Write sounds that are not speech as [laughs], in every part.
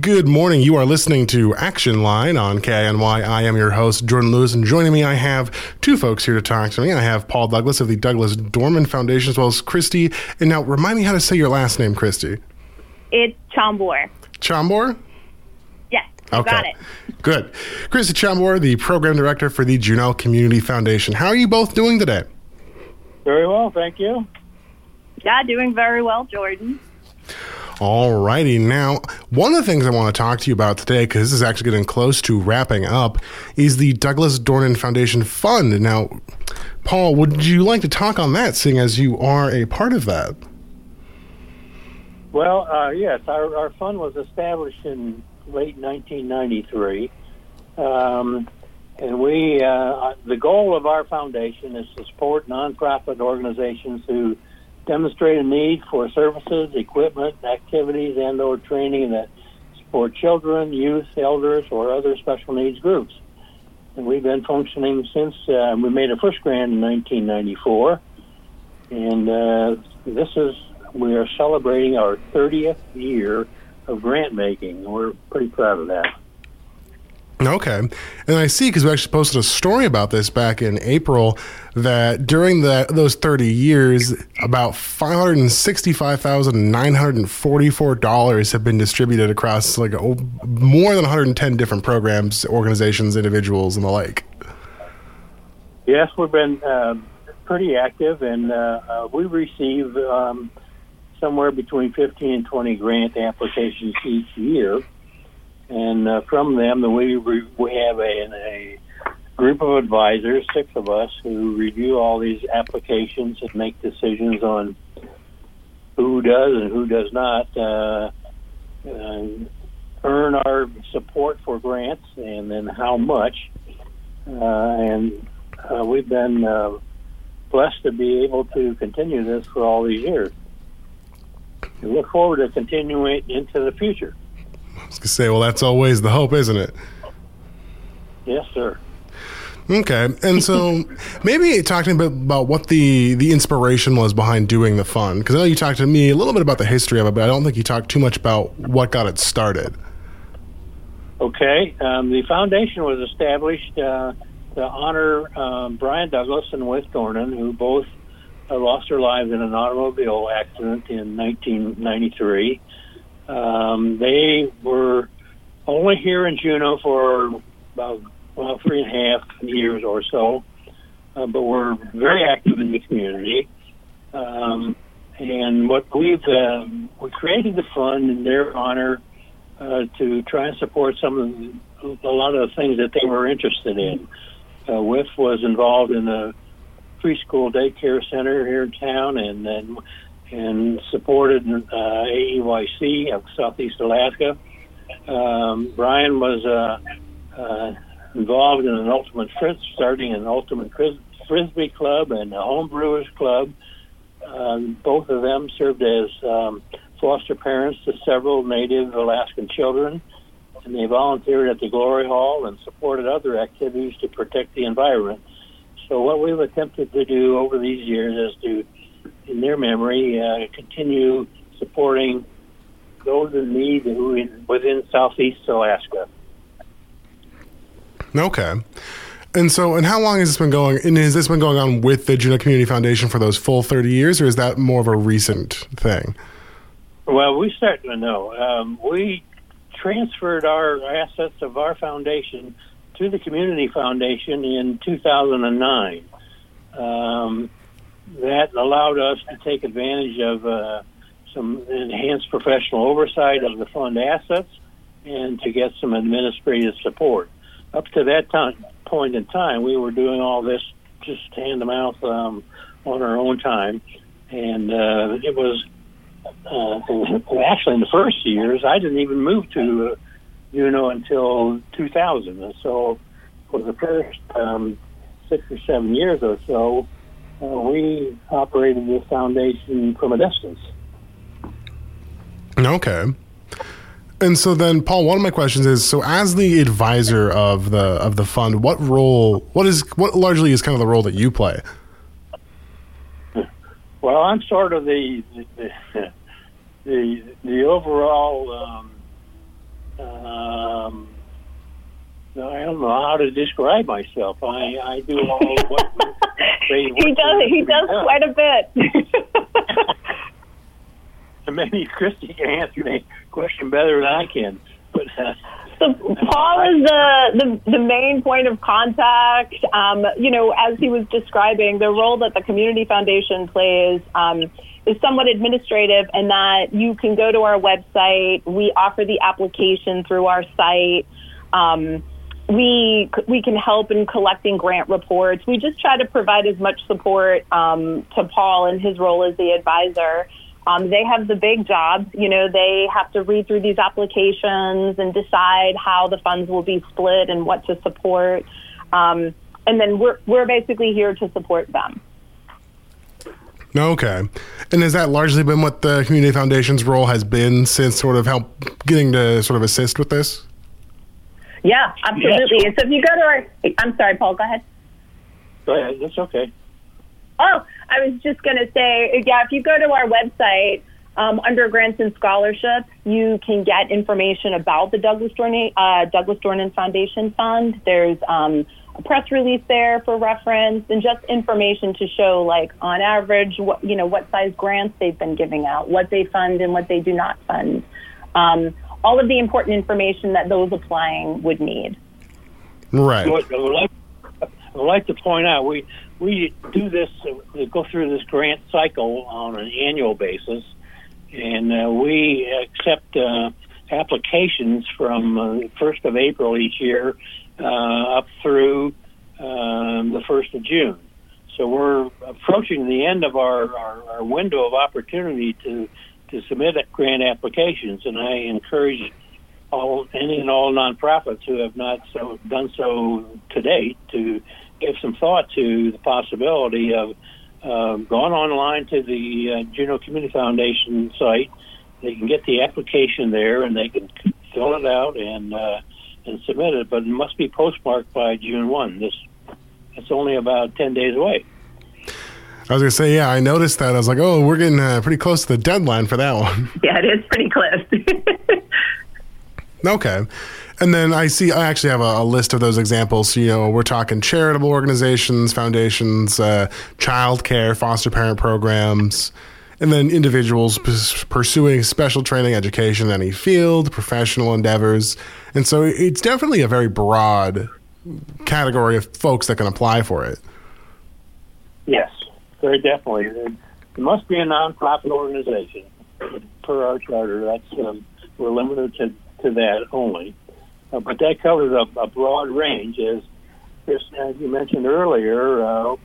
Good morning. You are listening to Action Line on KINY. I am your host, Jordan Lewis, and joining me, I have two folks here to talk to me. I have Paul Douglas of the Douglas Dornan Foundation, as well as Christy. And now, remind me how to say your last name, Christy. It's Chambor. Chambor? Yes, you Okay. got it. Good. Christy Chambor, the Program Director for the Juneau Community Foundation. How are you both doing today? Very well, thank you. Yeah, doing very well, Jordan. Alrighty, now one of the things I want to talk to you about today, because this is actually getting close to wrapping up, is the Douglas Dornan Foundation Fund. Now, Paul, would you like to talk on that, seeing as you are a part of that? Well, uh, yes, our, our fund was established in late 1993. Um, and we, uh, the goal of our foundation is to support nonprofit organizations who demonstrate a need for services, equipment, activities, and or training that support children, youth, elders, or other special needs groups. And we've been functioning since uh, we made our first grant in 1994. And uh, this is, we are celebrating our 30th year of grant making. We're pretty proud of that. Okay. And I see, because we actually posted a story about this back in April, that during the, those 30 years, about $565,944 have been distributed across like more than 110 different programs, organizations, individuals, and the like. Yes, we've been uh, pretty active, and uh, uh, we receive um, somewhere between 15 and 20 grant applications each year. And uh, from them, we re- we have a, a group of advisors, six of us, who review all these applications and make decisions on who does and who does not uh, uh, earn our support for grants, and then how much. Uh, and uh, we've been uh, blessed to be able to continue this for all these years. We look forward to continuing into the future. I was going to say, well, that's always the hope, isn't it? Yes, sir. Okay, and so [laughs] maybe talk to me a bit about what the the inspiration was behind doing the fund, because I know you talked to me a little bit about the history of it, but I don't think you talked too much about what got it started. Okay. Um, the foundation was established uh, to honor um, Brian Douglas and Wes Dornan, who both uh, lost their lives in an automobile accident in 1993. Um, they were only here in Juneau for about well, three and a half years or so, uh, but were very active in the community. Um, and what we've um, we created the fund in their honor uh, to try and support some of the, a lot of the things that they were interested in. Uh, WIF was involved in a preschool daycare center here in town, and then and supported uh, AEYC of Southeast Alaska. Um, Brian was uh, uh, involved in an ultimate fris- starting an ultimate fris- frisbee club and a homebrewers club. Um, both of them served as um, foster parents to several Native Alaskan children, and they volunteered at the Glory Hall and supported other activities to protect the environment. So, what we've attempted to do over these years is to, in their memory, uh, continue supporting those in need who in, within Southeast Alaska. Okay. And so, and how long has this been going? And has this been going on with the Juneau Community Foundation for those full 30 years, or is that more of a recent thing? Well, we certainly know. Um, we transferred our assets of our foundation to the Community Foundation in 2009. Um, that allowed us to take advantage of uh, some enhanced professional oversight of the fund assets and to get some administrative support. Up to that time, point in time, we were doing all this just hand to mouth um, on our own time, and uh, it was uh, actually in the first years, I didn't even move to uh, Juneau until 2000. And so for the first um, six or seven years or so, uh, we operated this foundation from a distance. Okay. And so then, Paul, one of my questions is: so as the advisor of the of the fund, what role? What is what largely is kind of the role that you play? Well, I'm sort of the the the, [laughs] the overall um, Um, I don't know how to describe myself. I, I do all [laughs] what he does. He does quite a bit. [laughs] Maybe Christy can answer the question better than I can. But uh, so Paul is the, the the main point of contact. Um, you know, as he was describing, the role that the community foundation plays um, is somewhat administrative, and that you can go to our website. We offer the application through our site. Um, we we can help in collecting grant reports. We just try to provide as much support um, to Paul in his role as the advisor. Um, they have the big job. You know, they have to read through these applications and decide how the funds will be split and what to support. Um, and then we're we're basically here to support them. Okay. And has that largely been what the community foundation's role has been since sort of help getting to sort of assist with this? Yeah, absolutely. Yes. So if you go to our, I'm sorry, Paul, go ahead. Go ahead. That's okay. Oh, I was just going to say, yeah, if you go to our website, um, under grants and scholarships, you can get information about the Douglas Dornan, uh, Douglas Dornan Foundation Fund. There's um, a press release there for reference, and just information to show, like on average, what you know, what size grants they've been giving out, what they fund, and what they do not fund. Um, all of the important information that those applying would need. Right. I would like, I would like to point out we we do this uh, go through this grant cycle on an annual basis, and uh, we accept uh, applications from uh, first of April each year uh, up through um, the first of June. So we're approaching the end of our, our, our window of opportunity to to submit grant applications, and I encourage all any and all nonprofits who have not so done so to date to give some thought to the possibility of uh, going online to the uh, Juneau Community Foundation site. They can get the application there, and they can fill it out and uh, and submit it. But it must be postmarked by June one. This it's only about ten days away. I was gonna say, yeah, I noticed that. I was like, oh, we're getting uh, pretty close to the deadline for that one. [laughs] Yeah, it is pretty close. [laughs] okay, and then I see I actually have a, a, list of those examples. You know, we're talking charitable organizations, foundations, uh, child care, foster parent programs, and then individuals p- pursuing special training education in any field, professional endeavors, and so it's definitely a very broad category of folks that can apply for it. Yes very definitely. It must be a nonprofit organization per our charter. That's um, we're limited to, to that only, uh, but that covers a, a broad range. As Chris, as you mentioned earlier, uh,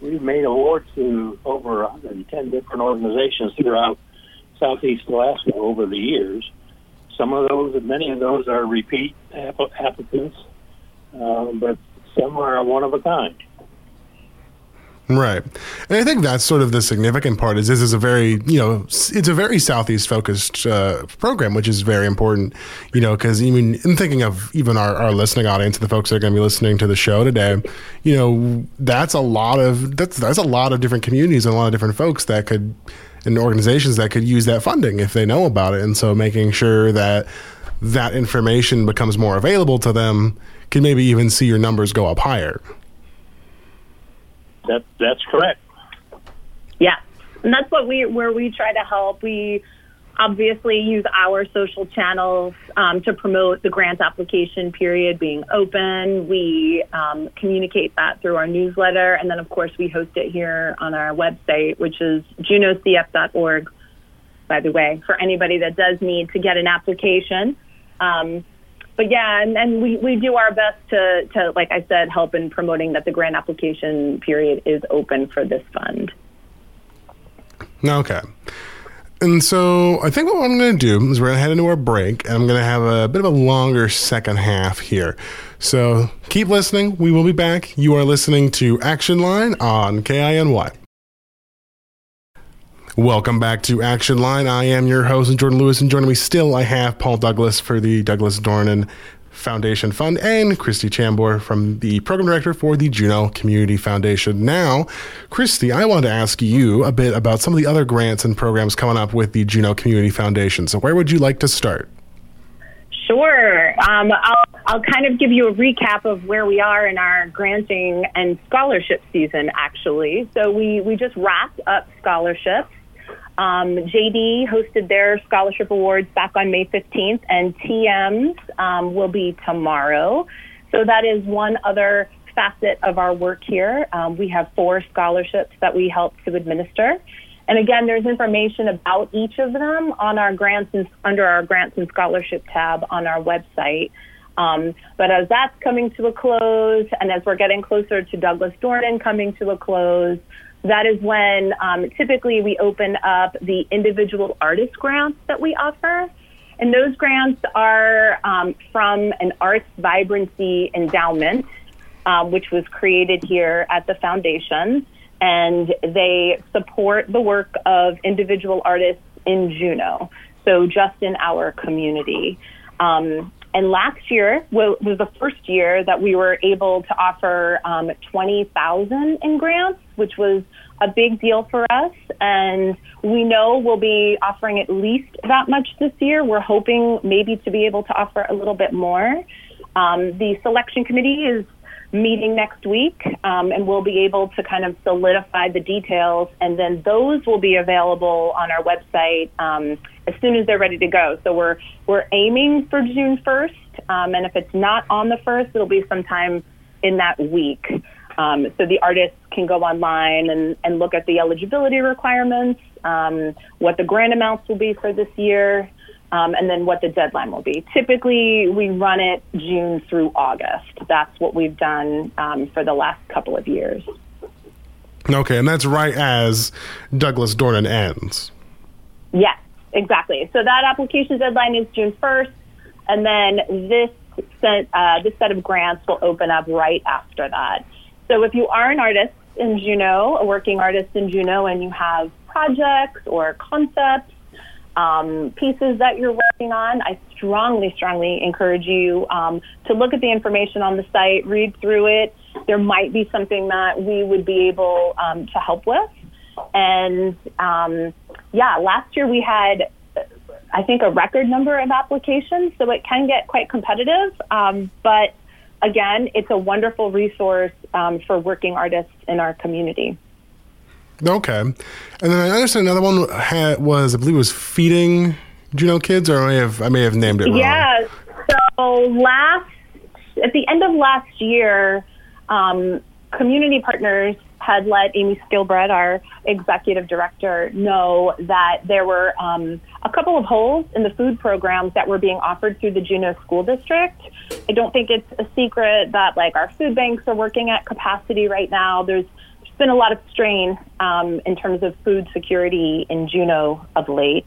we've made awards to over 110 different organizations throughout Southeast Alaska over the years. Some of those, many of those, are repeat applicants, uh, but some are one of a kind. Right. And I think that's sort of the significant part is this is a very, you know, it's a very Southeast focused uh, program, which is very important, you know, because even in thinking of even our, our listening audience, the folks that are going to be listening to the show today, you know, that's a lot of, that's, that's a lot of different communities and a lot of different folks that could, and organizations that could use that funding if they know about it. And so making sure that that information becomes more available to them can maybe even see your numbers go up higher. That that's correct. Yeah, and that's what we where we try to help. We obviously use our social channels um, to promote the grant application period being open. We um, communicate that through our newsletter, and then of course we host it here on our website, which is juneaucf.org. By the way, for anybody that does need to get an application. Um, but yeah, and, and we, we do our best to, to, like I said, help in promoting that the grant application period is open for this fund. Okay. And so I think what I'm going to do is we're going to head into our break, and I'm going to have a bit of a longer second half here. So keep listening. We will be back. You are listening to Action Line on KINY. Welcome back to Action Line. I am your host, Jordan Lewis, and joining me still, I have Paul Douglas for the Douglas Dornan Foundation Fund and Christy Chambor from the Program Director for the Juneau Community Foundation. Now, Christy, I want to ask you a bit about some of the other grants and programs coming up with the Juneau Community Foundation. So, where would you like to start? Sure. Um, I'll, I'll kind of give you a recap of where we are in our granting and scholarship season, actually. So we, we just wrapped up scholarships. Um, JD hosted their scholarship awards back on May 15th, and TMs um, will be tomorrow. So that is one other facet of our work here. Um, we have four scholarships that we help to administer. And again, there's information about each of them on our grants and under our grants and scholarship tab on our website. Um, but as that's coming to a close, and as we're getting closer to Douglas Dornan coming to a close, that is when um, typically we open up the individual artist grants that we offer. And those grants are um, from an arts vibrancy endowment, um, which was created here at the foundation and they support the work of individual artists in Juneau, so just in our community. Um, and last year was the first year that we were able to offer um, 20,000 in grants, which was a big deal for us. And we know we'll be offering at least that much this year. We're hoping maybe to be able to offer a little bit more. Um, the selection committee is meeting next week, um, and we'll be able to kind of solidify the details, and then those will be available on our website um, as soon as they're ready to go. So we're we're aiming for June 1st, um, and if it's not on the first, it'll be sometime in that week. Um, so the artists can go online and, and look at the eligibility requirements, um, what the grant amounts will be for this year, um, and then what the deadline will be. Typically, we run it June through August. That's what we've done um, for the last couple of years. Okay, and that's right as Douglas Dornan ends. Yes, exactly. So that application deadline is June 1st, and then this set, uh, this set of grants will open up right after that. So if you are an artist in Juneau, a working artist in Juneau, and you have projects or concepts um, pieces that you're working on, I strongly, strongly encourage you um, to look at the information on the site, read through it. There might be something that we would be able um, to help with. And um, yeah, last year we had, I think, a record number of applications, so it can get quite competitive. Um, but again, it's a wonderful resource um, for working artists in our community. Okay, and then I understand another one had, was I believe it was feeding Juneau kids, or I may have I may have named it wrong. Yeah. So last at the end of last year, um, community partners had let Amy Skilbred, our executive director, know that there were um, a couple of holes in the food programs that were being offered through the Juneau School District. I don't think it's a secret that like our food banks are working at capacity right now. There's been a lot of strain um, in terms of food security in Juneau of late.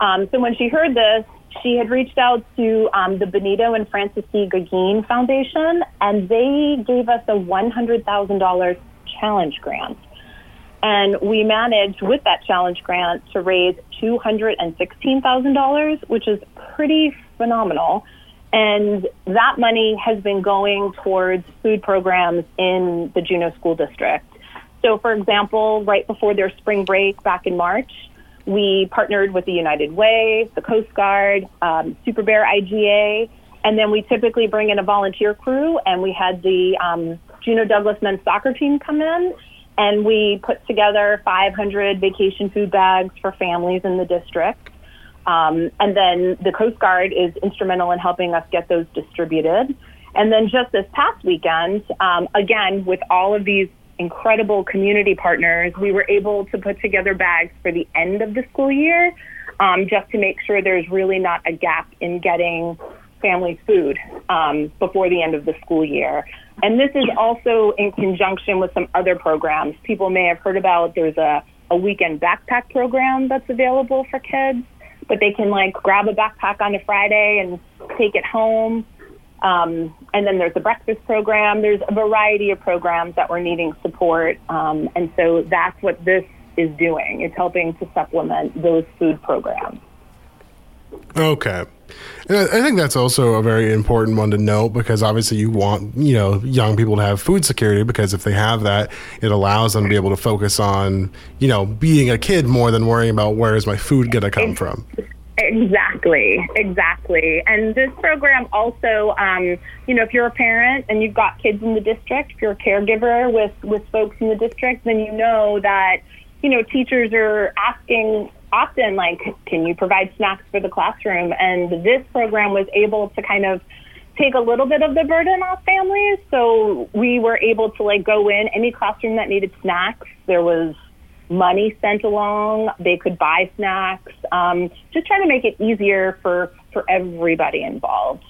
Um, so when she heard this, she had reached out to um, the Benito and Frances C. Gaguine Foundation, and they gave us a $100,000 challenge grant. And we managed with that challenge grant to raise $216,000, which is pretty phenomenal. And that money has been going towards food programs in the Juneau School District. So, for example, right before their spring break back in March, we partnered with the United Way, the Coast Guard, um, Super Bear IGA, and then we typically bring in a volunteer crew. And we had the um, Juneau Douglas men's soccer team come in, and we put together 500 vacation food bags for families in the district. Um, and then the Coast Guard is instrumental in helping us get those distributed. And then just this past weekend, um, again, with all of these incredible community partners, we were able to put together bags for the end of the school year um, just to make sure there's really not a gap in getting families food um, before the end of the school year. And this is also in conjunction with some other programs. People may have heard about there's a, a weekend backpack program that's available for kids, but they can like grab a backpack on a Friday and take it home. Um, and then there's a breakfast program. There's a variety of programs that we're needing support. Um, and so that's what this is doing. It's helping to supplement those food programs. Okay. And I think that's also a very important one to note because obviously you want, you know, young people to have food security because if they have that, it allows them to be able to focus on, you know, being a kid more than worrying about where is my food going to come from. Exactly, exactly. And this program also, um, you know, if you're a parent and you've got kids in the district, if you're a caregiver with, with folks in the district, then you know that, you know, teachers are asking often, like, can you provide snacks for the classroom? And this program was able to kind of take a little bit of the burden off families. So we were able to, like, go in any classroom that needed snacks. There was money sent along. They could buy snacks. Um, just trying to make it easier for, for everybody involved.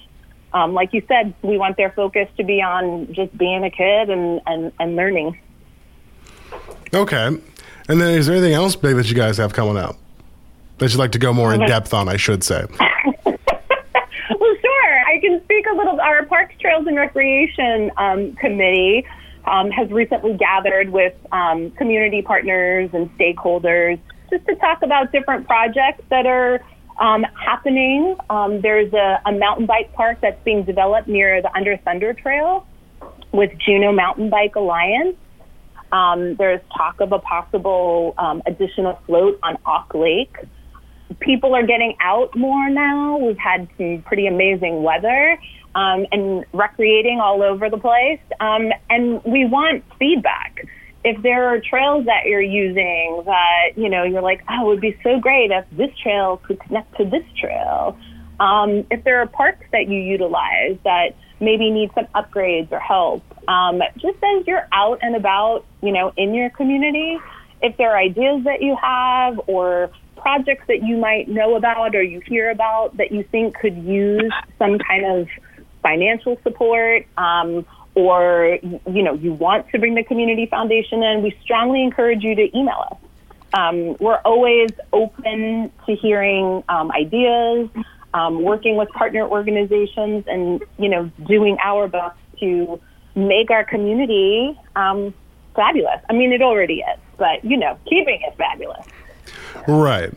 Um, like you said, we want their focus to be on just being a kid and, and, and learning. Okay. And then is there anything else big that you guys have coming up that you'd like to go more in [laughs] depth on, I should say? [laughs] well, sure. I can speak a little. Our Parks, Trails, and Recreation um, Committee um, has recently gathered with um, community partners and stakeholders just to talk about different projects that are um, happening. Um, there's a, a, mountain bike park that's being developed near the Under Thunder Trail with Juneau Mountain Bike Alliance. Um, there's talk of a possible um, additional float on Auk Lake. People are getting out more now. We've had some pretty amazing weather um, and recreating all over the place. Um, and we want feedback. If there are trails that you're using that, you know, you're like, oh, it would be so great if this trail could connect to this trail. Um, if there are parks that you utilize that maybe need some upgrades or help, um, just as you're out and about, you know, in your community, if there are ideas that you have or projects that you might know about or you hear about that you think could use some kind of financial support, um, or you know you want to bring the community foundation in, we strongly encourage you to email us. Um, we're always open to hearing um, ideas, um, working with partner organizations, and you know doing our best to make our community um, fabulous. I mean, it already is, but you know, keeping it fabulous. Right.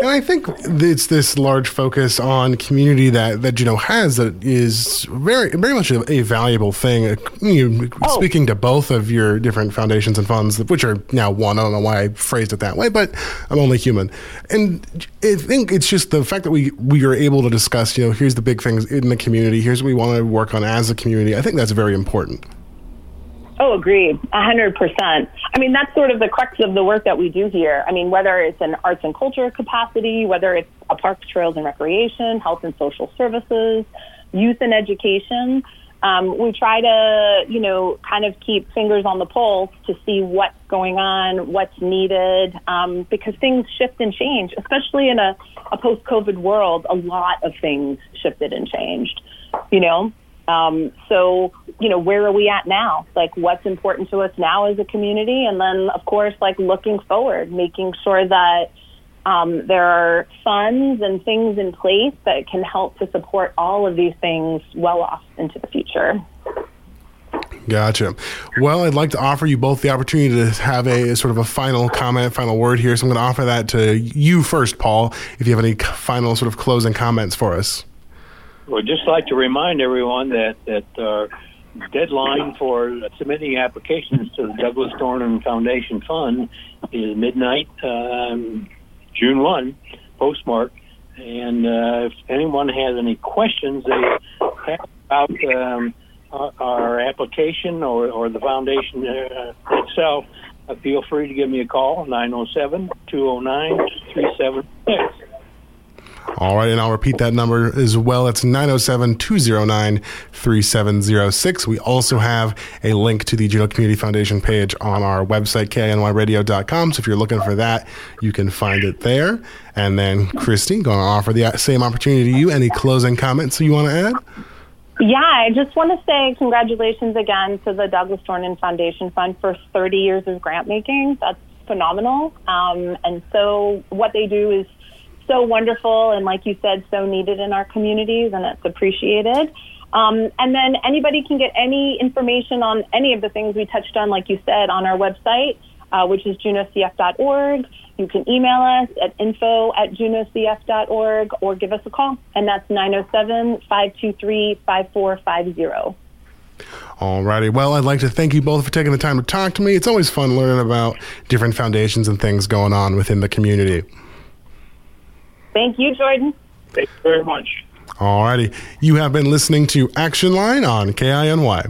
And I think it's this large focus on community that, that Juneau has that is very very much a, a valuable thing. Uh, you oh. Speaking to both of your different foundations and funds, which are now one. I don't know why I phrased it that way, but I'm only human. And I think it's just the fact that we we are able to discuss. You know, here's the big things in the community. Here's what we want to work on as a community. I think that's very important. Oh, agreed. A hundred percent. I mean, that's sort of the crux of the work that we do here. I mean, whether it's an arts and culture capacity, whether it's a parks, trails and recreation, health and social services, youth and education, um, we try to, you know, kind of keep fingers on the pulse to see what's going on, what's needed, um, because things shift and change, especially in a, a post-COVID world. A lot of things shifted and changed, you know. Um, so, you know, where are we at now? Like, what's important to us now as a community? And then, of course, like looking forward, making sure that um, there are funds and things in place that can help to support all of these things well off into the future. Gotcha. Well, I'd like to offer you both the opportunity to have a, a, sort of a final comment, final word here. So I'm going to offer that to you first, Paul, if you have any final sort of closing comments for us. We'd just like to remind everyone that that our deadline for submitting applications to the Douglas Dornan Foundation Fund is midnight, um, June one, postmark. And uh, if anyone has any questions they have about um, our, our, application or, or the foundation uh, itself, uh, feel free to give me a call, 907 209 3706. All right, and I'll repeat that number as well. It's 907 209 3706. We also have a link to the Juneau Community Foundation page on our website, kinyradio.com. So if you're looking for that, you can find it there. And then, Christy, going to offer the same opportunity to you. Any closing comments you want to add? Yeah, I just want to say congratulations again to the Douglas Dornan Foundation Fund for 30 years of grant making. That's phenomenal. Um, and so, what they do is so wonderful and, like you said, so needed in our communities, and it's appreciated. Um, and then anybody can get any information on any of the things we touched on, like you said, on our website, uh, which is juneaucf.org. You can email us at info at juneaucf.org or give us a call, and that's 907 523 5450. Alrighty. Well, I'd like to thank you both for taking the time to talk to me. It's always fun learning about different foundations and things going on within the community. Thank you, Jordan. Thank you very much. All righty. You have been listening to Action Line on KINY.